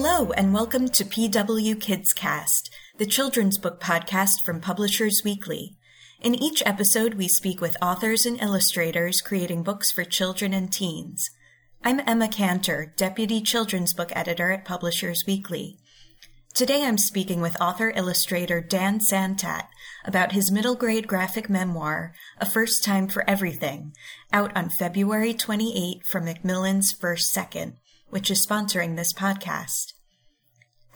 Hello, and welcome to PW Kids Cast, the children's book podcast from Publishers Weekly. In each episode, we speak with authors and illustrators creating books for children and teens. I'm Emma Kantor, Deputy Children's Book Editor at Publishers Weekly. Today I'm speaking with author illustrator Dan Santat about his middle grade graphic memoir, A First Time for Everything, out on February 28 from Macmillan's First Second, which is sponsoring this podcast.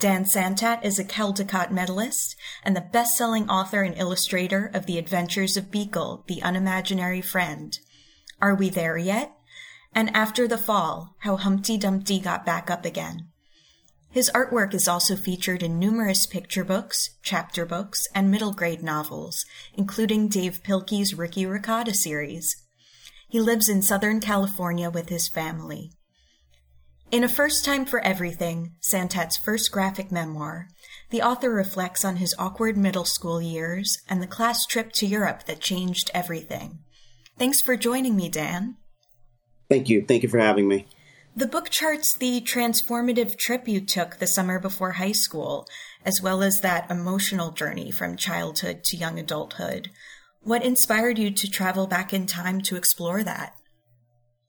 Dan Santat is a Caldecott medalist and the best-selling author and illustrator of The Adventures of Beekle, the Unimaginary Friend. Are we there yet? And After the Fall, How Humpty Dumpty Got Back Up Again. His artwork is also featured in numerous picture books, chapter books, and middle grade novels, including Dav Pilkey's Ricky Ricotta series. He lives in Southern California with his family. In A First Time for Everything, Santat's first graphic memoir, the author reflects on his awkward middle school years and the class trip to Europe that changed everything. Thanks for joining me, Dan. Thank you. Thank you for having me. The book charts the transformative trip you took the summer before high school, as well as that emotional journey from childhood to young adulthood. What inspired you to travel back in time to explore that?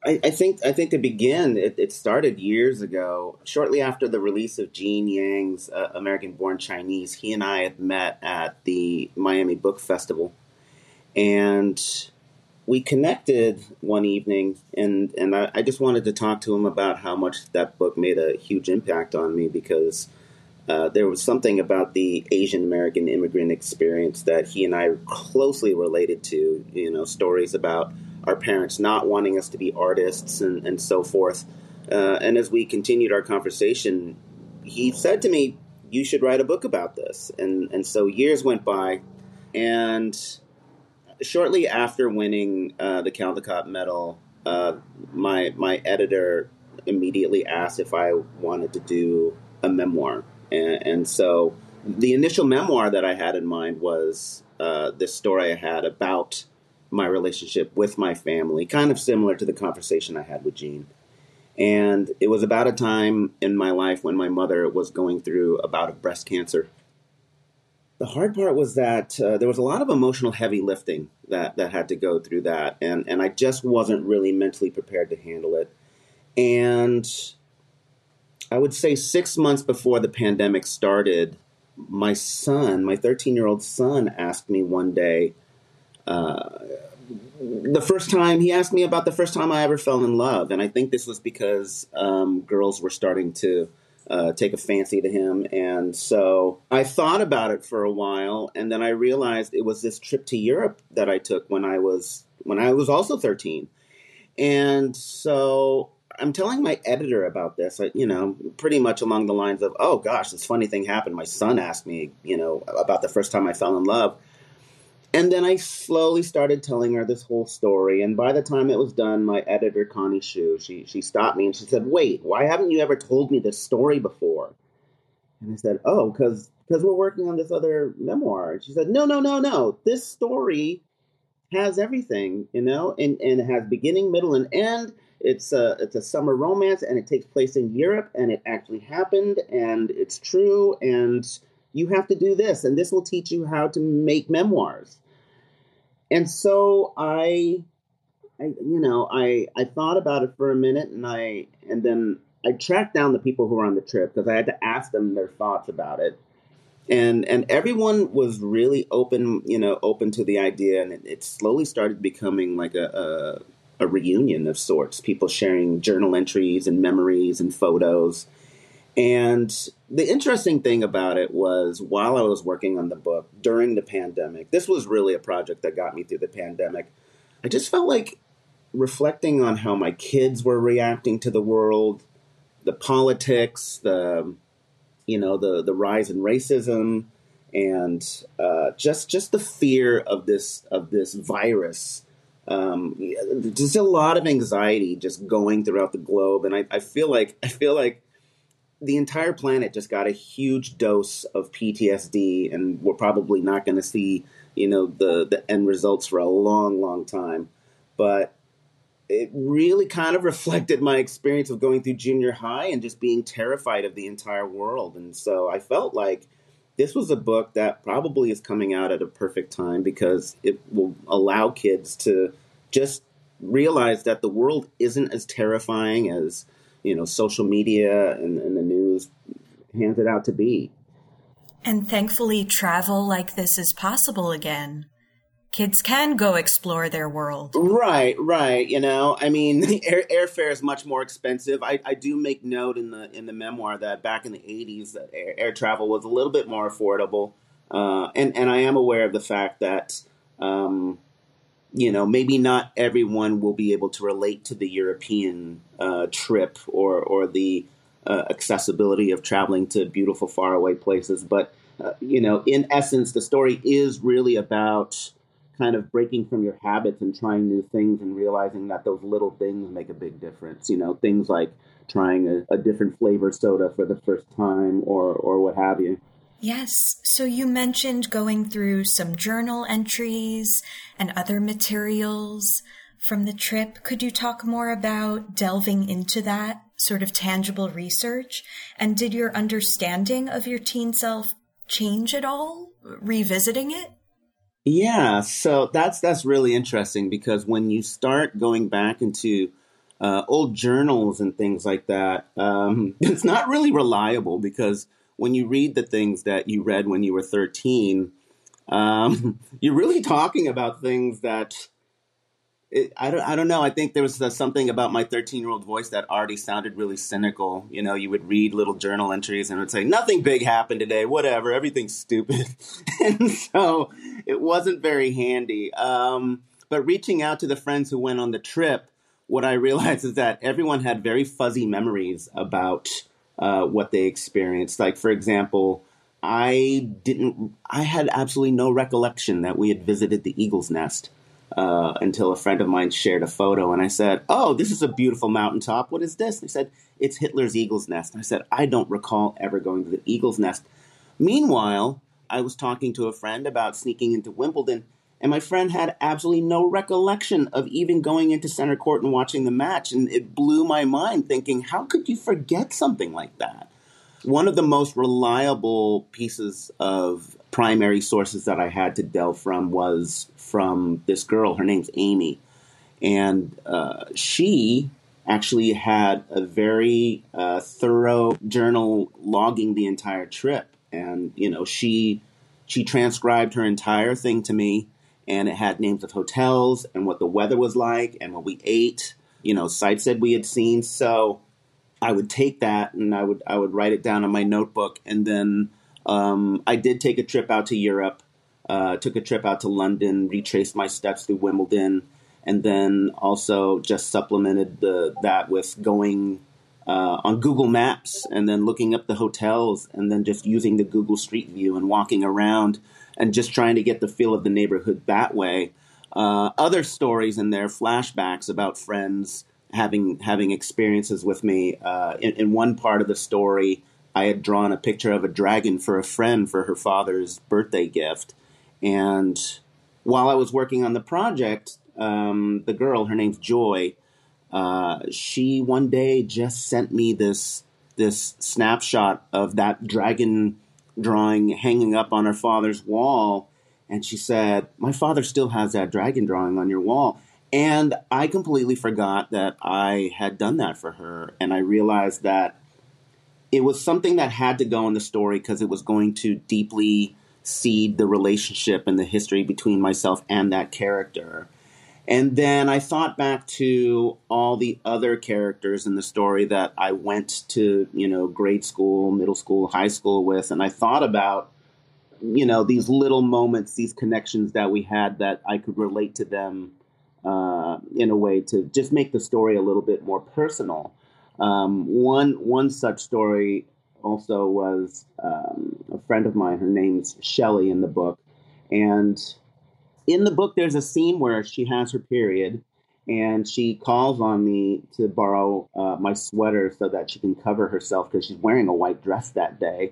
I, I think I think to begin, it, it, started years ago. Shortly after the release of Gene Yang's uh, American Born Chinese, he and I had met at the Miami Book Festival, and we connected one evening, and and I, I, just wanted to talk to him about how much that book made a huge impact on me because uh, there was something about the Asian American immigrant experience that he and I closely related to. You know, stories about our parents not wanting us to be artists and, and so forth. Uh, and as we continued our conversation, he said to me, "You should write a book about this." And and so years went by, and shortly after winning uh, the Caldecott Medal, uh, my my editor immediately asked if I wanted to do a memoir, and, and so the initial memoir that I had in mind was uh, this story I had about my relationship with my family, kind of similar to the conversation I had with Gene. And it was about a time in my life when my mother was going through a bout of breast cancer the hard part was that uh, there was a lot of emotional heavy lifting that that had to go through that, and and I just wasn't really mentally prepared to handle it. And I would say six months before the pandemic started, my son, my 13 year old son, asked me one day. The first time he asked me about the first time I ever fell in love, and I think this was because um, girls were starting to uh, take a fancy to him. And so I thought about it for a while, and then I realized it was this trip to Europe that I took when I was when I was also 13. And so I'm telling my editor about this, you know, pretty much along the lines of, "Oh gosh, this funny thing happened. My son asked me, you know, about the first time I fell in love." And then I slowly started telling her this whole story. And by the time it was done, my editor, Connie Hsu, she, she stopped me and she said, Wait, why haven't you ever told me this story before? And I said, Oh, because because we're working on this other memoir. And she said, No, no, no, no. This story has everything, you know, and, and it has beginning, middle, and end. It's a it's a summer romance, and it takes place in Europe, and it actually happened, and it's true, and you have to do this, and this will teach you how to make memoirs and so I, I, you know, I I thought about it for a minute, and I and then I tracked down the people who were on the trip because I had to ask them their thoughts about it, and and everyone was really open, you know, open to the idea, and it, it slowly started becoming like a, a a reunion of sorts. People sharing journal entries and memories and photos. And the interesting thing about it was while I was working on the book during the pandemic, this was really a project that got me through the pandemic. I just felt like reflecting on how my kids were reacting to the world, the politics, the you know, the the rise in racism and uh, just just the fear of this of this virus um, just a lot of anxiety just going throughout the globe and I, I feel like I feel like the entire planet just got a huge dose of PTSD, and we're probably not going to see, you know, the the end results for a long, long time. But it really kind of reflected my experience of going through junior high and just being terrified of the entire world. And so I felt like this was a book that probably is coming out at a perfect time because it will allow kids to just realize that the world isn't as terrifying as you know social media and, and the news hands it out to be. And thankfully, travel like this is possible again kids can go explore their world. Right, right. You know, I mean, air, airfare is much more expensive. I, I do make note in the in the memoir that back in the '80s, air, air travel was a little bit more affordable, uh, and and I am aware of the fact that. Um, you know, maybe not everyone will be able to relate to the European uh, trip or or the uh, accessibility of traveling to beautiful faraway places. But uh, you know, in essence, the story is really about kind of breaking from your habits and trying new things and realizing that those little things make a big difference. You know, things like trying a, a different flavor soda for the first time or, or what have you. Yes. So you mentioned going through some journal entries and other materials from the trip. Could you talk more about delving into that sort of tangible research? And did your understanding of your teen self change at all, revisiting it? Yeah, so that's that's really interesting because when you start going back into uh, old journals and things like that, um, it's not really reliable because when you read the things that you read when you were 13, um, you're really talking about things that it, I don't, I don't know. I think there was uh, something about my 13 year old voice that already sounded really cynical. You know, you would read little journal entries and it would say, nothing big happened today, whatever, everything's stupid. and so it wasn't very handy. Um, but reaching out to the friends who went on the trip, what I realized is that everyone had very fuzzy memories about uh, what they experienced. Like, for example, I didn't, I had absolutely no recollection that we had visited the Eagle's Nest uh, until a friend of mine shared a photo, and I said, "Oh, this is a beautiful mountaintop. What is this?" They said, "It's Hitler's eagle's nest." And I said, "I don't recall ever going to the eagle's nest." Meanwhile, I was talking to a friend about sneaking into Wimbledon, and my friend had absolutely no recollection of even going into center court and watching the match, and it blew my mind, thinking, "How could you forget something like that?" One of the most reliable pieces of primary sources that I had to delve from was from this girl. Her name's Amy, and uh, she actually had a very uh, thorough journal logging the entire trip, and you know she she transcribed her entire thing to me, and it had names of hotels and what the weather was like and what we ate. You know, sites that we had seen. So I would take that and I would I would write it down in my notebook, and then um, I did take a trip out to Europe uh, took a trip out to London, retraced my steps through Wimbledon, and then also just supplemented the that with going uh, on Google Maps and then looking up the hotels and then just using the Google Street View and walking around and just trying to get the feel of the neighborhood that way. Uh, other stories in there, flashbacks about friends having having experiences with me. Uh, in, in, one part of the story, I had drawn a picture of a dragon for a friend for her father's birthday gift, and while I was working on the project, um, the girl, her name's Joy, uh, she one day just sent me this this snapshot of that dragon drawing hanging up on her father's wall, and she said, "My father still has that dragon drawing on your wall." And I completely forgot that I had done that for her, and I realized that it was something that had to go in the story because it was going to deeply seed the relationship and the history between myself and that character. And then I thought back to all the other characters in the story that I went to, you know, grade school, middle school, high school with, and I thought about, you know, these little moments, these connections that we had that I could relate to them uh, in a way to just make the story a little bit more personal. Um, one one such story also was um, a friend of mine. Her name's Shelly in the book. And in the book, there's a scene where she has her period and she calls on me to borrow uh, my sweater so that she can cover herself because she's wearing a white dress that day.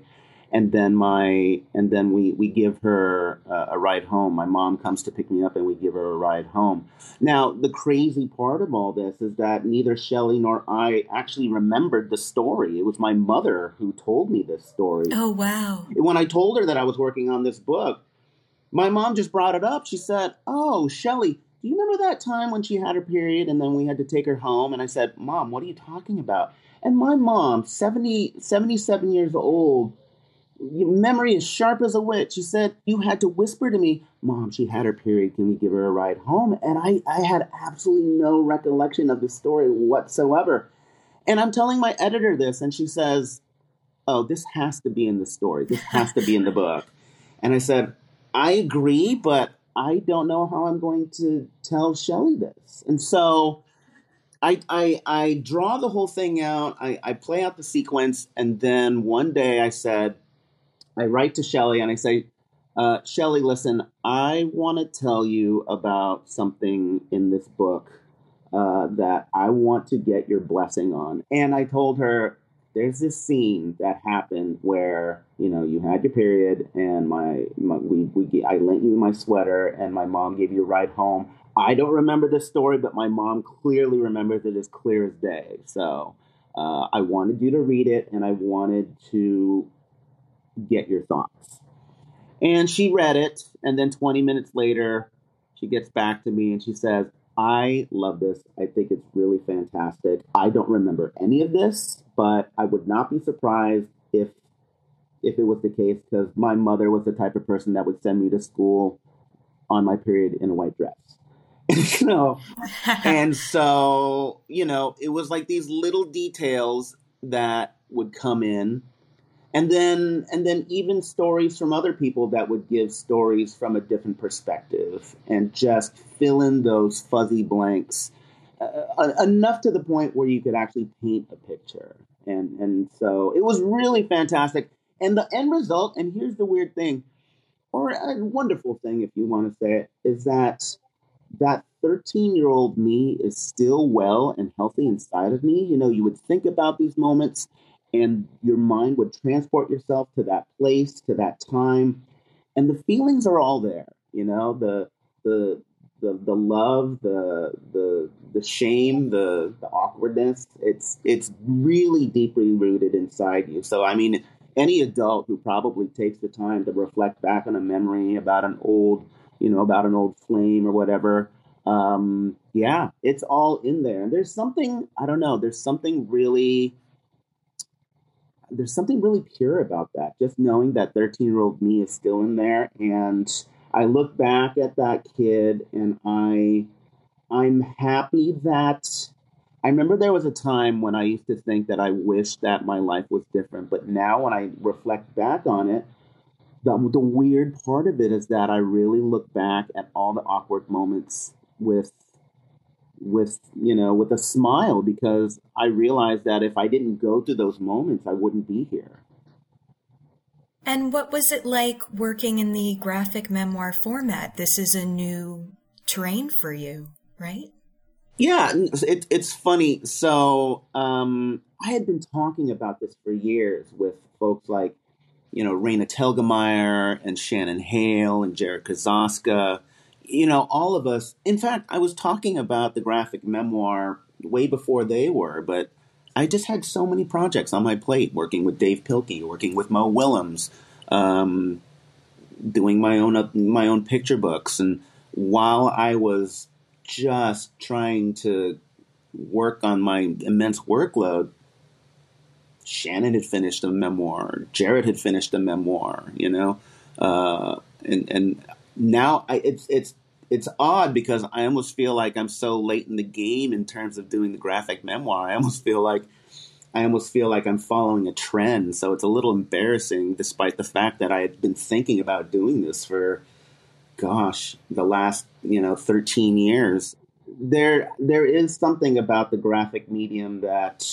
And then my and then we we give her uh, a ride home. My mom comes to pick me up, and we give her a ride home. Now, the crazy part of all this is that neither shelly nor I actually remembered the story. It was my mother who told me this story. Oh wow! When I told her that I was working on this book, my mom just brought it up. She said, "Oh, shelly Do you remember that time when she had her period and then we had to take her home? And I said, Mom, what are you talking about? And my mom, 70, 77 years old, your memory is sharp as a witch. She said, You had to whisper to me, Mom, she had her period. Can we give her a ride home? And I, I had absolutely no recollection of the story whatsoever. And I'm telling my editor this, and she says, Oh, this has to be in the story. This has to be in the book. And I said, I agree, but I don't know how I'm going to tell Shelly this. And so I, I, I draw the whole thing out, I, I play out the sequence, and then one day I said, I write to Shelley and I say, uh, Shelley, listen, I want to tell you about something in this book uh, that I want to get your blessing on. And I told her, there's this scene that happened where you know you had your period and my, my we, we I lent you my sweater and my mom gave you a ride home. I don't remember this story, but my mom clearly remembers it as clear as day. So uh, I wanted you to read it and I wanted to get your thoughts. And she read it, and then 20 minutes later, she gets back to me and she says, I love this. I think it's really fantastic. I don't remember any of this, but I would not be surprised if if it was the case because my mother was the type of person that would send me to school on my period in a white dress. you know, and so you know, it was like these little details that would come in and then and then even stories from other people that would give stories from a different perspective and just fill in those fuzzy blanks uh, enough to the point where you could actually paint a picture. And and so it was really fantastic. And the end result and here's the weird thing or a wonderful thing if you want to say it is that that 13 year old me is still well and healthy inside of me. You know you would think about these moments and your mind would transport yourself to that place, to that time, and the feelings are all there. You know, the the the, the love, the the the shame, the the awkwardness. It's it's really deeply rooted inside you. So I mean, any adult who probably takes the time to reflect back on a memory about an old, you know, about an old flame or whatever, um, yeah, it's all in there. And there's something I don't know. There's something really there's something really pure about that. Just knowing that 13 year old me is still in there, and I look back at that kid, and I I'm happy that I remember there was a time when I used to think that I wish that my life was different, but now when I reflect back on it, the, the weird part of it is that I really look back at all the awkward moments with with you know with a smile because I realized that if I didn't go through those moments, I wouldn't be here. And what was it like working in the graphic memoir format? This is a new terrain for you, right? Yeah, it, it's funny. So um, I had been talking about this for years with folks like, you know, Raina Telgemeier and Shannon Hale and Jarrett Krosoczka you know, all of us, in fact, I was talking about the graphic memoir way before they were, but I just had so many projects on my plate working with Dav Pilkey, working with Mo Willems, um, doing my own my own picture books, and while I was just trying to work on my immense workload, Shannon had finished a memoir, Jarrett had finished a memoir, you know, uh, and and now I, it's it's it's odd because I almost feel like I'm so late in the game in terms of doing the graphic memoir. I almost feel like I almost feel like I'm following a trend. So it's a little embarrassing, despite the fact that I had been thinking about doing this for, gosh, the last you know 13 years. There there is something about the graphic medium that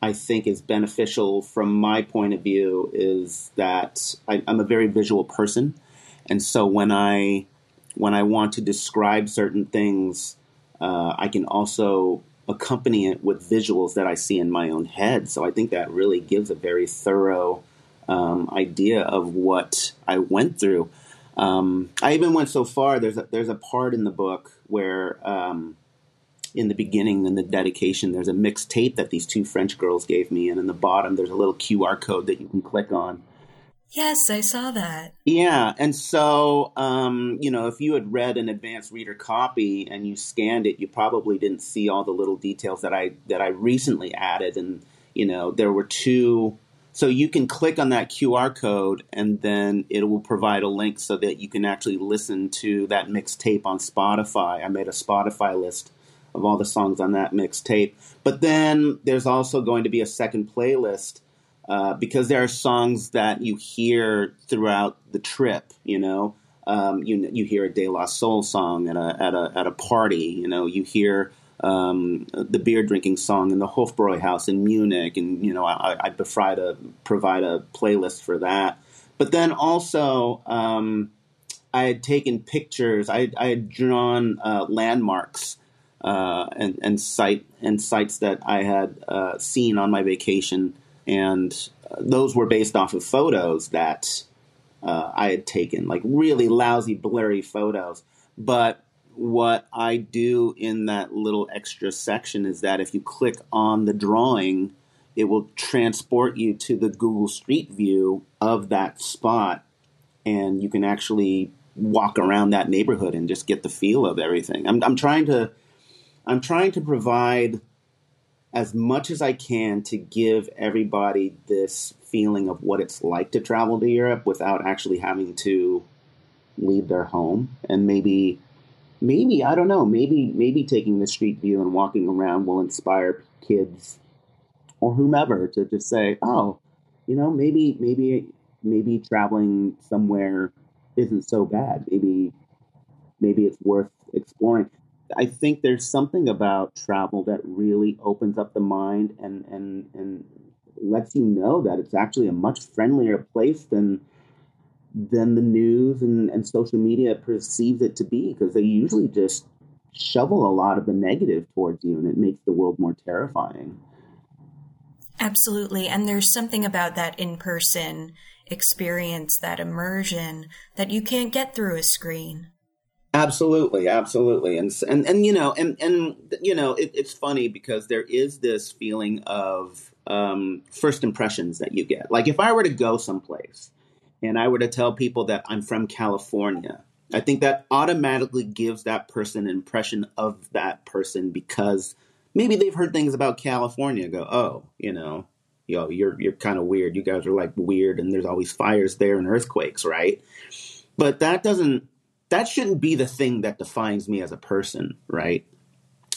I think is beneficial from my point of view. Is that I, I'm a very visual person, and so when I when I want to describe certain things, uh, I can also accompany it with visuals that I see in my own head. So I think that really gives a very thorough um, idea of what I went through. Um, I even went so far. There's a, there's a part in the book where, um, in the beginning, in the dedication, there's a mixed tape that these two French girls gave me, and in the bottom there's a little QR code that you can click on. Yes, I saw that. Yeah, and so um, you know, if you had read an advanced reader copy and you scanned it, you probably didn't see all the little details that I that I recently added, and you know, there were two so you can click on that QR code and then it will provide a link so that you can actually listen to that mixtape on Spotify. I made a Spotify list of all the songs on that mixtape. But then there's also going to be a second playlist uh, because there are songs that you hear throughout the trip, you know. Um, you you hear a De La Soul song at a at a at a party, you know. You hear um, the beer drinking song in the Hofbräuhaus in Munich, and you know I, I provide a provide a playlist for that. But then also um, I had taken pictures. I, I had drawn uh, landmarks uh, and and site and sites that I had uh, seen on my vacation, and uh, those were based off of photos that uh, I had taken, like really lousy, blurry photos, but what I do in that little extra section is that if you click on the drawing, it will transport you to the Google Street View of that spot, and you can actually walk around that neighborhood and just get the feel of everything. I'm, I'm trying to, I'm trying to provide as much as I can to give everybody this feeling of what it's like to travel to Europe without actually having to leave their home and maybe maybe I don't know. Maybe maybe taking the street view and walking around will inspire kids or whomever to just say, "Oh, you know, maybe maybe maybe traveling somewhere isn't so bad. Maybe maybe it's worth exploring." I think there's something about travel that really opens up the mind and and and lets you know that it's actually a much friendlier place than than the news and, and social media perceives it to be because they usually just shovel a lot of the negative towards you and it makes the world more terrifying. Absolutely. And there's something about that in person experience, that immersion that you can't get through a screen. Absolutely, absolutely, and and and you know, and and you know, it, it's funny because there is this feeling of um, first impressions that you get. Like if I were to go someplace and I were to tell people that I'm from California, I think that automatically gives that person an impression of that person because maybe they've heard things about California. Go, oh, you know, yo, you're you're kind of weird. You guys are like weird, and there's always fires there and earthquakes, right? But that doesn't that shouldn't be the thing that defines me as a person, right?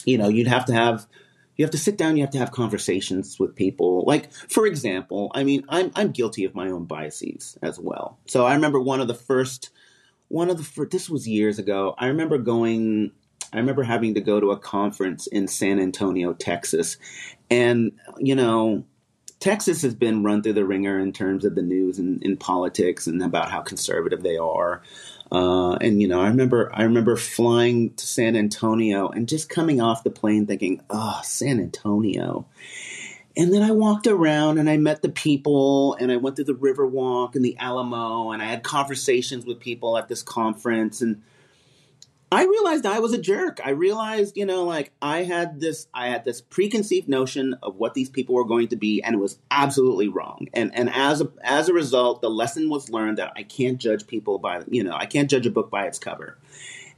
You know, you'd have to have you have to sit down you have to have conversations with people like for example i mean i'm i'm guilty of my own biases as well so i remember one of the first one of the first, this was years ago i remember going i remember having to go to a conference in san antonio texas and you know Texas has been run through the ringer in terms of the news and in politics and about how conservative they are. Uh, and you know, I remember I remember flying to San Antonio and just coming off the plane thinking, "Oh, San Antonio." And then I walked around and I met the people and I went through the Riverwalk and the Alamo and I had conversations with people at this conference and I realized I was a jerk. I realized, you know, like I had this I had this preconceived notion of what these people were going to be and it was absolutely wrong. And and as a as a result, the lesson was learned that I can't judge people by, you know, I can't judge a book by its cover.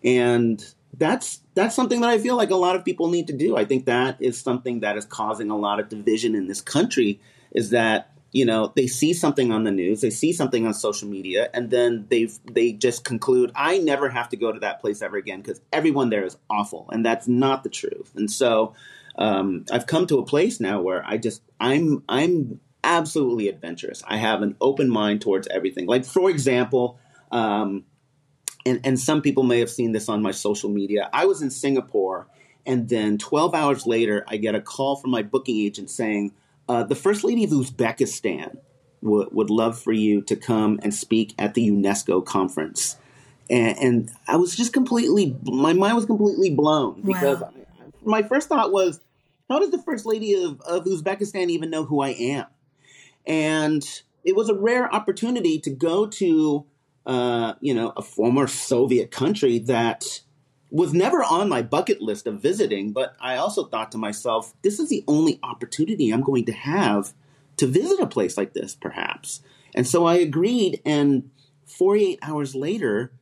And that's that's something that I feel like a lot of people need to do. I think that is something that is causing a lot of division in this country is that you know they see something on the news they see something on social media and then they they just conclude i never have to go to that place ever again because everyone there is awful and that's not the truth. And so um, i've come to a place now where i just i'm i'm absolutely adventurous. I have an open mind towards everything. Like for example um, and, and some people may have seen this on my social media. I was in singapore and then 12 hours later i get a call from my booking agent saying uh, the First Lady of Uzbekistan would, would love for you to come and speak at the UNESCO conference. And, and I was just completely, my mind was completely blown because wow. my first thought was, how does the First Lady of, of Uzbekistan even know who I am? And it was a rare opportunity to go to, uh, you know, a former Soviet country that was never on my bucket list of visiting. But I also thought to myself, this is the only opportunity I'm going to have to visit a place like this, perhaps. And so I agreed. And 48 hours later,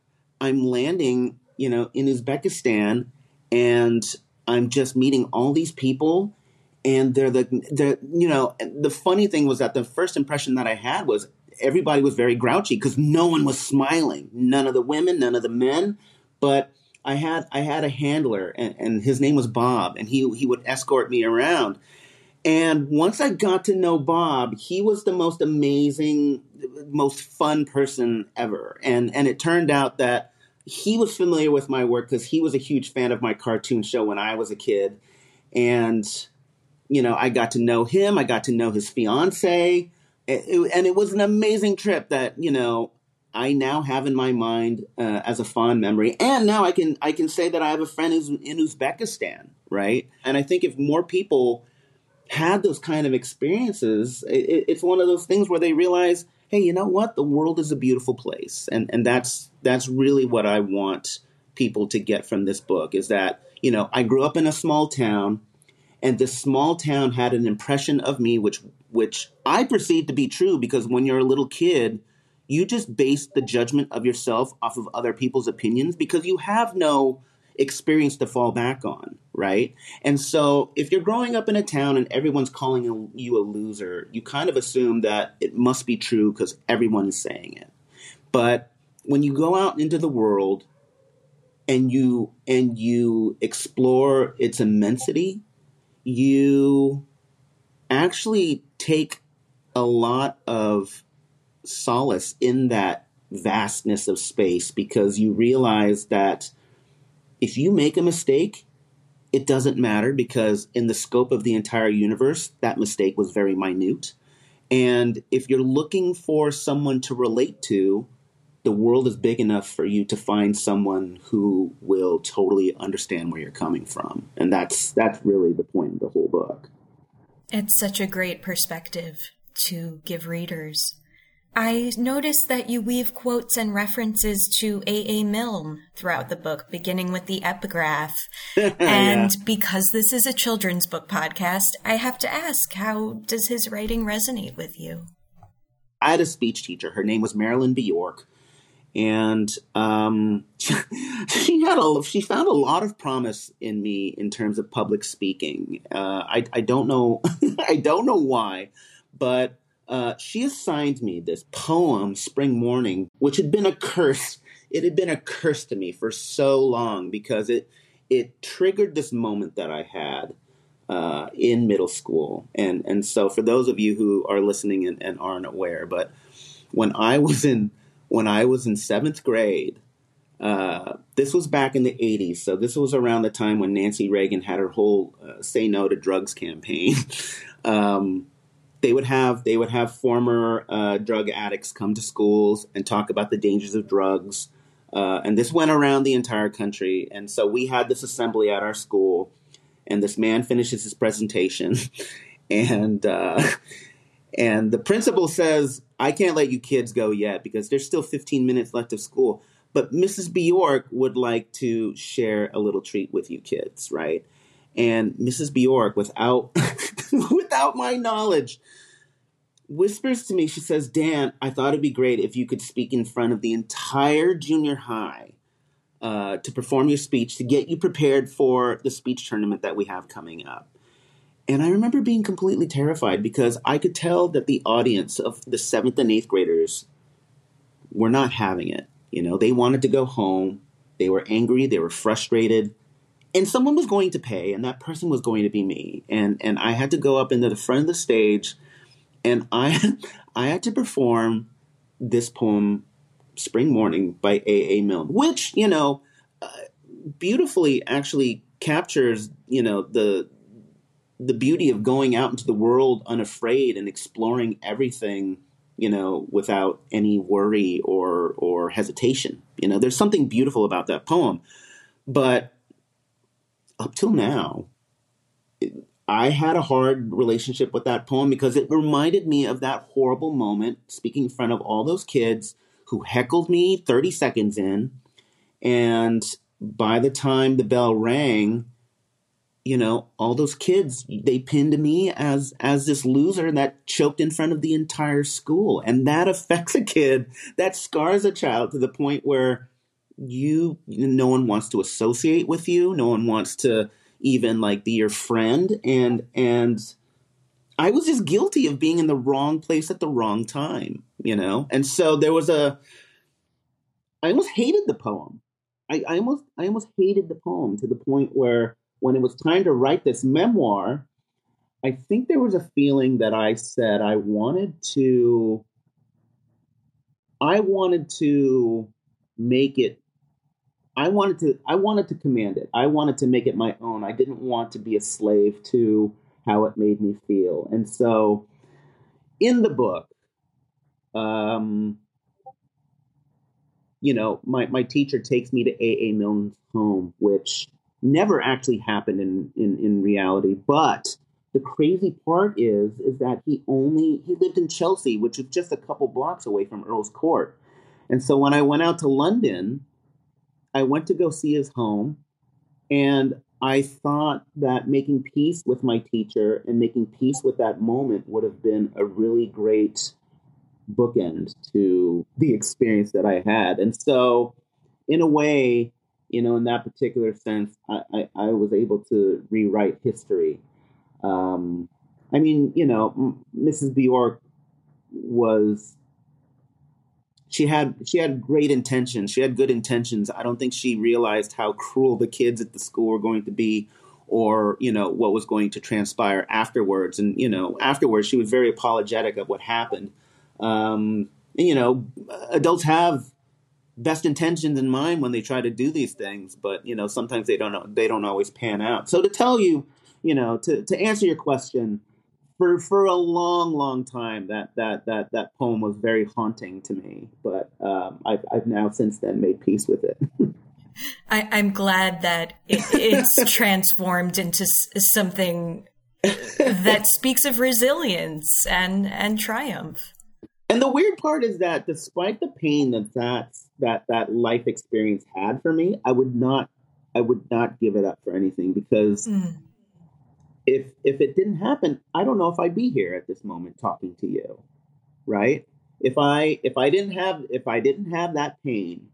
I'm landing, you know, in Uzbekistan, and I'm just meeting all these people and they're the the you know the funny thing was that the first impression that I had was everybody was very grouchy because no one was smiling. None of the women, none of the men. But I had I had a handler and, and his name was Bob, and he he would escort me around. And once I got to know Bob, he was the most amazing, most fun person ever. And and it turned out that he was familiar with my work because he was a huge fan of my cartoon show when I was a kid. And you know, I got to know him. I got to know his fiance, and it was an amazing trip that you know I now have in my mind uh, as a fond memory. And now I can I can say that I have a friend who's in Uzbekistan, right? And I think if more people had those kind of experiences, it, it's one of those things where they realize, hey, you know what? The world is a beautiful place, and and that's that's really what I want people to get from this book is that you know I grew up in a small town and this small town had an impression of me which which I perceived to be true because when you're a little kid you just base the judgment of yourself off of other people's opinions because you have no experience to fall back on, right? And so if you're growing up in a town and everyone's calling you a loser, you kind of assume that it must be true because everyone is saying it. But when you go out into the world and you and you explore its immensity you actually take a lot of solace in that vastness of space because you realize that if you make a mistake, it doesn't matter because in the scope of the entire universe, that mistake was very minute. And if you're looking for someone to relate to, the world is big enough for you to find someone who will totally understand where you're coming from. And that's that's really the point of the whole book. It's such a great perspective to give readers. I noticed that you weave quotes and references to A. A. Milne throughout the book, beginning with the epigraph. and yeah. because this is a children's book podcast, I have to ask, how does his writing resonate with you? I had a speech teacher. Her name was Marilyn Bjork and um, she had a she found a lot of promise in me in terms of public speaking. Uh, I I don't know I don't know why, but uh, she assigned me this poem, "Spring Morning," which had been a curse. It had been a curse to me for so long because it it triggered this moment that I had uh, in middle school, and and so for those of you who are listening and, and aren't aware, but when I was in when I was in seventh grade. Uh, this was back in the 80s, so this was around the time when Nancy Reagan had her whole uh, "Say No to Drugs" campaign. um, they would have they would have former uh, drug addicts come to schools and talk about the dangers of drugs, uh, and this went around the entire country. And so we had this assembly at our school, and this man finishes his presentation, and uh, and the principal says, I can't let you kids go yet because there's still 15 minutes left of school. But Mrs. Bjork would like to share a little treat with you kids, right? And Mrs. Bjork, without without my knowledge, whispers to me, she says, Dan, I thought it'd be great if you could speak in front of the entire junior high uh, to perform your speech to get you prepared for the speech tournament that we have coming up. And I remember being completely terrified because I could tell that the audience of the seventh and eighth graders were not having it. You know, they wanted to go home. They were angry. They were frustrated. And someone was going to pay, and that person was going to be me. And and I had to go up into the front of the stage, and I I had to perform this poem, "Spring Morning" by A. A. Milne, which you know, uh, beautifully actually captures you know the the beauty of going out into the world unafraid and exploring everything you know without any worry or or hesitation you know there's something beautiful about that poem but up till now I had a hard relationship with that poem because it reminded me of that horrible moment speaking in front of all those kids who heckled me 30 seconds in. And by the time the bell rang, you know, all those kids, they pinned me as as this loser that choked in front of the entire school. And that affects a kid, that scars a child to the point where you no one wants to associate with you, no one wants to even like be your friend and and I was just guilty of being in the wrong place at the wrong time, you know? And so there was a I almost hated the poem. I, I almost I almost hated the poem to the point where when it was time to write this memoir, I think there was a feeling that I said I wanted to I wanted to make it I wanted to I wanted to command it. I wanted to make it my own. I didn't want to be a slave to how it made me feel. And so in the book, um, you know, my, my teacher takes me to A.A. Milne's home, which never actually happened in, in, in reality. But the crazy part is is that he only he lived in Chelsea, which is just a couple blocks away from Earl's Court. And so when I went out to London, I went to go see his home, and I thought that making peace with my teacher and making peace with that moment would have been a really great bookend to the experience that I had. And so, in a way, you know, in that particular sense, I, I, I was able to rewrite history. Um, I mean, you know, Mrs. Bjork was she had she had great intentions. She had good intentions. I don't think she realized how cruel the kids at the school were going to be, or you know what was going to transpire afterwards. And you know, afterwards, she was very apologetic of what happened. Um, you know, adults have best intentions in mind when they try to do these things, but you know, sometimes they don't they don't always pan out. So to tell you, you know, to to answer your question for for a long, long time that that that that poem was very haunting to me. But um, I've I've now since then made peace with it. I, am glad that it, it's transformed into something that speaks of resilience and and triumph. And the weird part is that despite the pain that that that that life experience had for me, I would not I would not give it up for anything because mm if if it didn't happen, I don't know if I'd be here at this moment talking to you, right? If I if I didn't have if I didn't have that pain,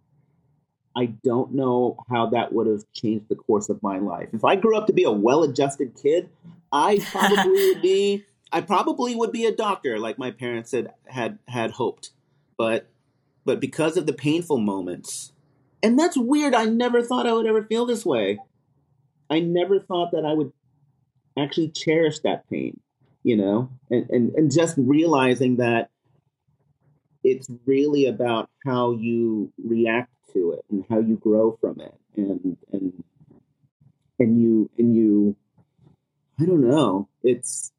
I don't know how that would have changed the course of my life. If I grew up to be a well-adjusted kid, I probably would be I probably would be a doctor like my parents had had had hoped. But but because of the painful moments, and that's weird, I never thought I would ever feel this way. I never thought that I would actually cherish that pain, you know, and, and, and just realizing that it's really about how you react to it and how you grow from it and and and you and you I don't know. It's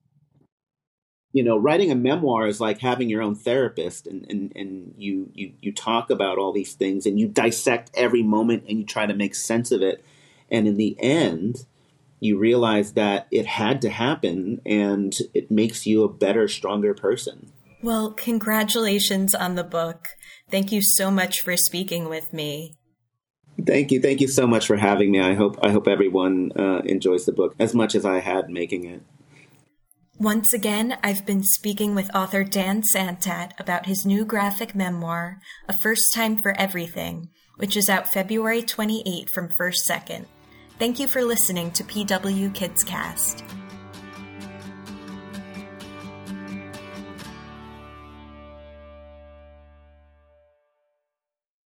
you know, writing a memoir is like having your own therapist and, and, and you, you you talk about all these things and you dissect every moment and you try to make sense of it. And in the end, you realize that it had to happen and it makes you a better, stronger person. Well, congratulations on the book. Thank you so much for speaking with me. Thank you. Thank you so much for having me. I hope I hope everyone uh, enjoys the book as much as I had making it. Once again, I've been speaking with author Dan Santat about his new graphic memoir, A First Time for Everything, which is out February 28 from First Second. Thank you for listening to PW Kids Cast.